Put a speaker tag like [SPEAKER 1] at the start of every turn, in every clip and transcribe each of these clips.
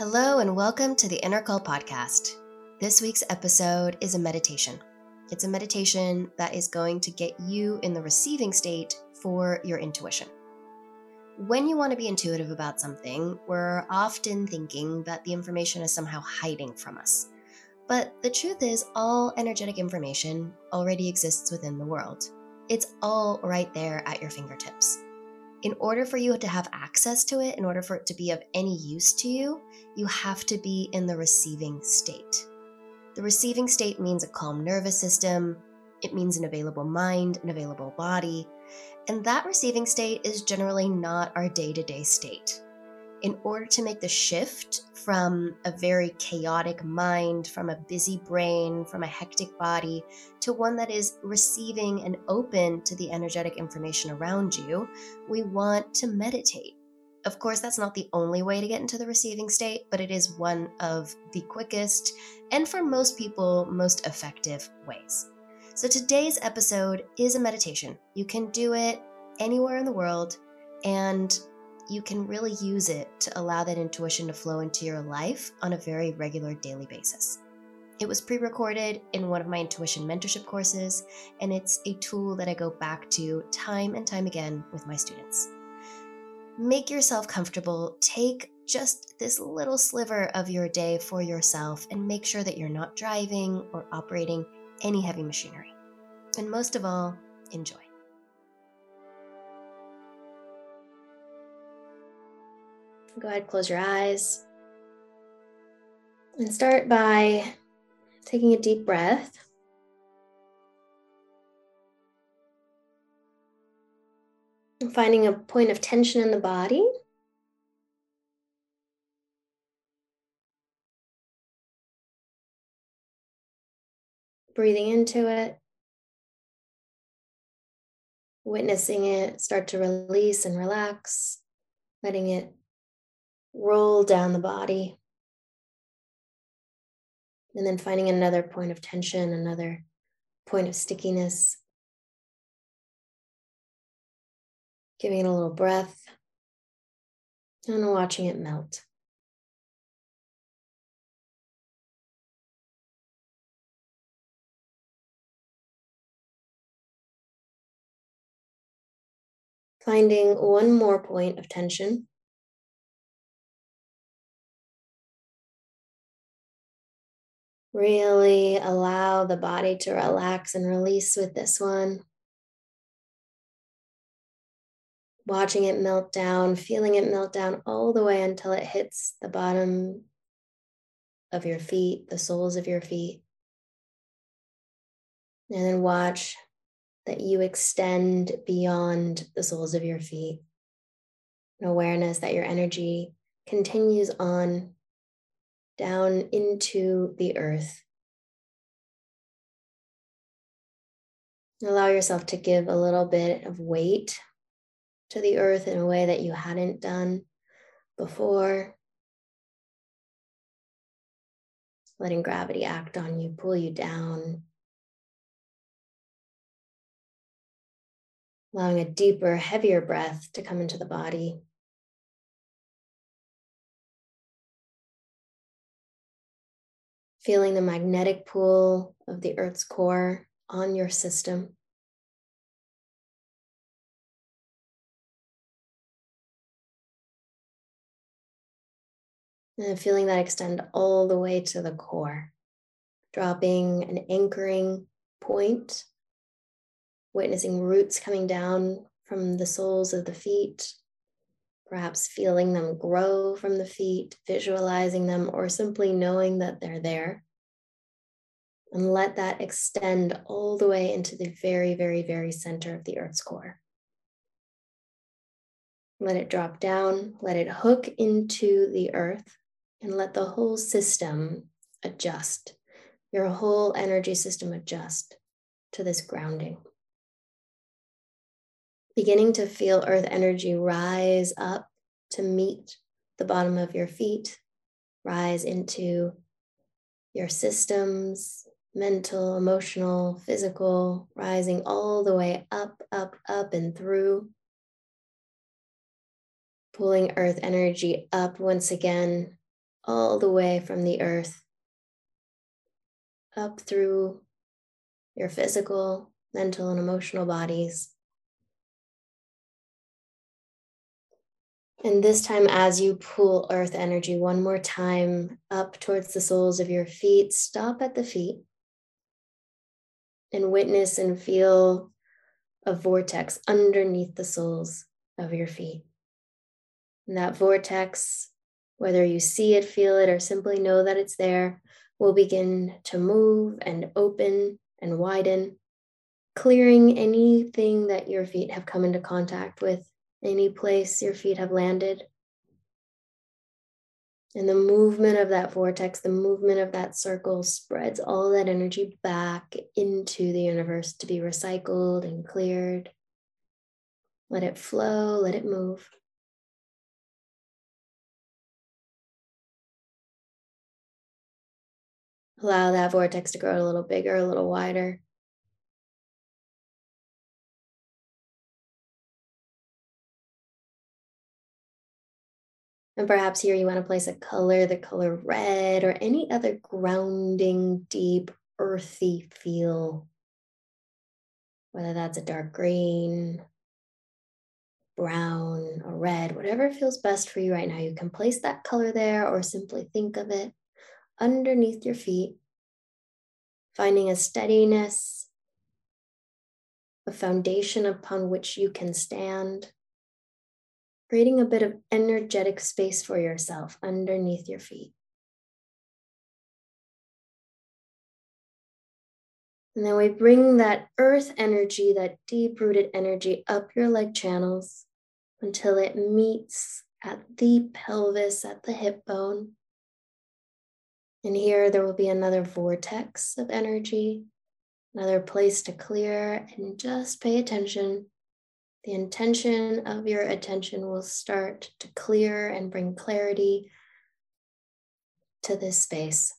[SPEAKER 1] Hello, and welcome to the Inner Call podcast. This week's episode is a meditation. It's a meditation that is going to get you in the receiving state for your intuition. When you want to be intuitive about something, we're often thinking that the information is somehow hiding from us. But the truth is, all energetic information already exists within the world. It's all right there at your fingertips in order for you to have access to it, in order for it to be of any use to you, you have to be in the receiving state. The receiving state means a calm nervous system, it means an available mind, an available body, and that receiving state is generally not our day to day state in order to make the shift from a very chaotic mind, from a busy brain, from a hectic body, to one that is receiving and open to the energetic information around you, we want to meditate. Of course, that's not the only way to get into the receiving state, but it is one of the quickest and for most people, most effective ways. So today's episode is a meditation. You can do it anywhere in the world, and you can really use it to allow that intuition to flow into your life on a very regular daily basis. It was pre recorded in one of my intuition mentorship courses, and it's a tool that I go back to time and time again with my students. Make yourself comfortable, take just this little sliver of your day for yourself, and make sure that you're not driving or operating any heavy machinery. And most of all, enjoy. Go ahead, close your eyes. And start by taking a deep breath. And finding a point of tension in the body. Breathing into it, witnessing it start to release and relax, letting it roll down the body. And then finding another point of tension, another point of stickiness. Giving it a little breath and watching it melt. Finding one more point of tension. Really allow the body to relax and release with this one. Watching it melt down, feeling it melt down all the way until it hits the bottom of your feet, the soles of your feet. And then watch that you extend beyond the soles of your feet. An awareness that your energy continues on down into the earth. Allow yourself to give a little bit of weight to the earth in a way that you hadn't done before. Letting gravity act on you, pull you down. Allowing a deeper, heavier breath to come into the body. Feeling the magnetic pull of the Earth's core on your system. And feeling that extend all the way to the core, dropping an anchoring point, witnessing roots coming down from the soles of the feet perhaps feeling them grow from the feet, visualizing them, or simply knowing that they're there. And let that extend all the way into the very, very, very center of the Earth's core. Let it drop down, let it hook into the earth, and let the whole system adjust. Your whole energy system adjust to this grounding beginning to feel earth energy rise up to meet the bottom of your feet, rise into your systems, mental, emotional, physical, rising all the way up, up, up, and through. Pulling earth energy up once again
[SPEAKER 2] all the way from the earth up through your physical, mental, and emotional bodies. And this time, as you pull earth energy one more time up towards the soles of your feet, stop at the feet and witness and feel a vortex underneath the soles of your feet. And that vortex, whether you see it, feel it, or simply know that it's there, will begin to move and open and widen, clearing anything that your feet have come into contact with, any place your feet have landed. And the movement of that vortex, the movement of that circle spreads all that energy back into the universe to be recycled and cleared. Let it flow, let it move. Allow that vortex to grow a little bigger, a little wider. And perhaps here you want to place a color, the color red, or any other grounding, deep, earthy feel. Whether that's a dark green, brown, or red, whatever feels best for you right now. You can place that color there or simply think of it underneath your feet, finding a steadiness, a foundation upon which you can stand creating a bit of energetic space for yourself underneath your feet. And then we bring that earth energy, that deep rooted energy up your leg channels until it meets at the pelvis, at the hip bone. And here there will be another vortex of energy, another place to clear, and just pay attention the intention of your attention will start to clear and bring clarity to this space.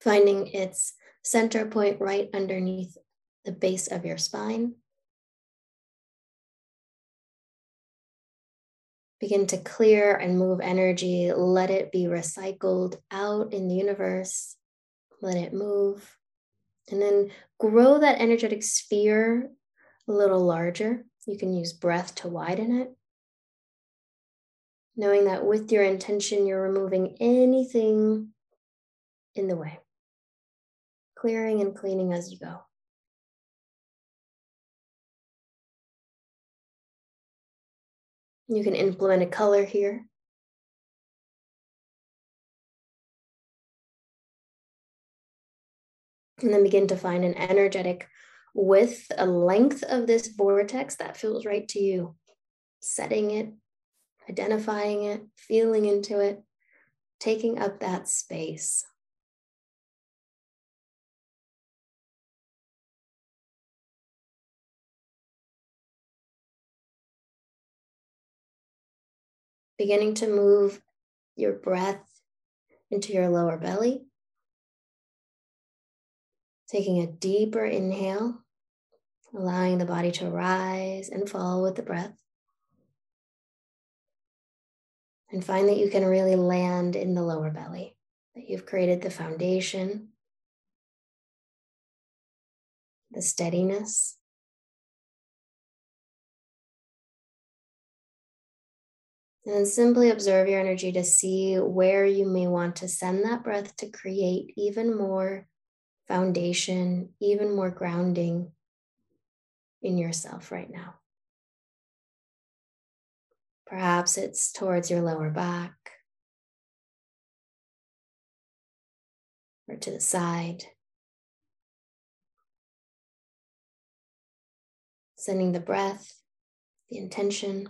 [SPEAKER 2] Finding its center point right underneath the base of your spine. Begin to clear and move energy. Let it be recycled out in the universe. Let it move. And then grow that energetic sphere a little larger. You can use breath to widen it. Knowing that with your intention, you're removing anything in the way, clearing and cleaning as you go. You can implement a color here. And then begin to find an energetic with a length of this vortex that feels right to you, setting it, identifying it, feeling into it, taking up that space. Beginning to move your breath into your lower belly. Taking a deeper inhale, allowing the body to rise and fall with the breath. And find that you can really land in the lower belly, that you've created the foundation, the steadiness. And simply observe your energy to see where you may want to send that breath to create even more foundation, even more grounding in yourself right now. Perhaps it's towards your lower back or to the side. Sending the breath, the intention.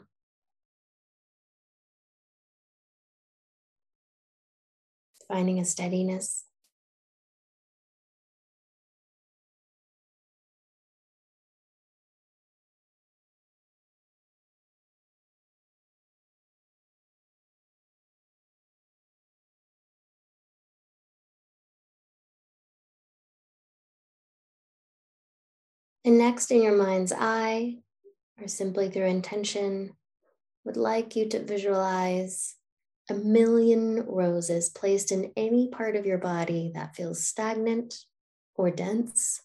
[SPEAKER 2] Finding a steadiness. And next, in your mind's eye, or simply through intention, would like you to visualize a million roses placed in any part of your body that feels stagnant or dense.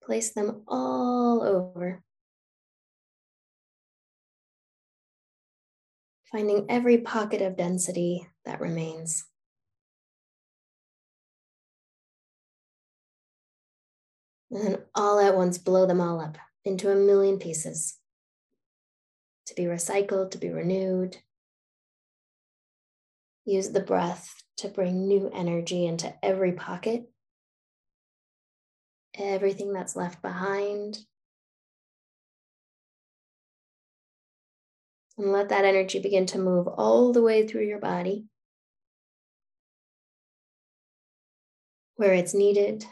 [SPEAKER 2] Place them all over. Finding every pocket of density that remains. And then all at once blow them all up into a million pieces to be recycled, to be renewed. Use the breath to bring new energy into every pocket, everything that's left behind. And let that energy begin to move all the way through your body where it's needed,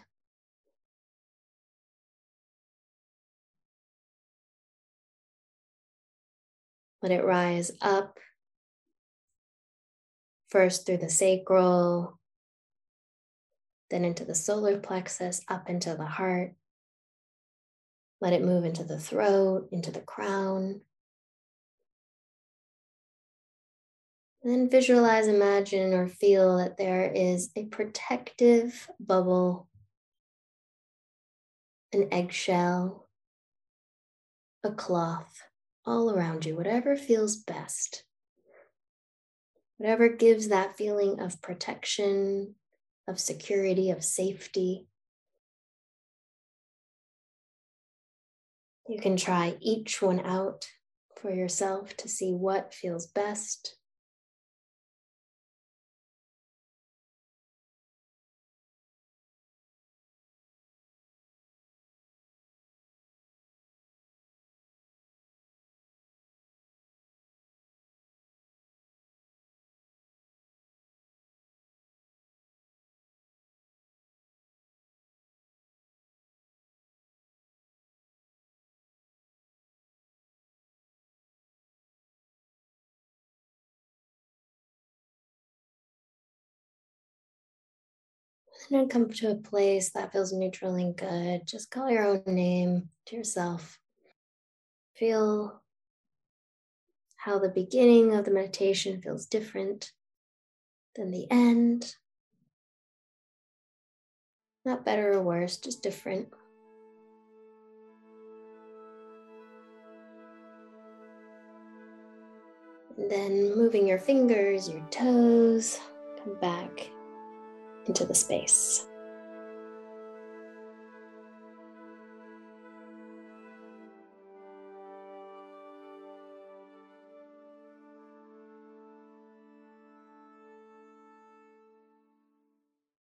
[SPEAKER 2] Let it rise up, first through the sacral, then into the solar plexus, up into the heart. Let it move into the throat, into the crown. then visualize, imagine, or feel that there is a protective bubble, an eggshell, a cloth all around you, whatever feels best. Whatever gives that feeling of protection, of security, of safety. You can try each one out for yourself to see what feels best. And then come to a place that feels neutral and good. Just call your own name to yourself. Feel how the beginning of the meditation feels different than the end. Not better or worse, just different. And then moving your fingers, your toes, come back into the space.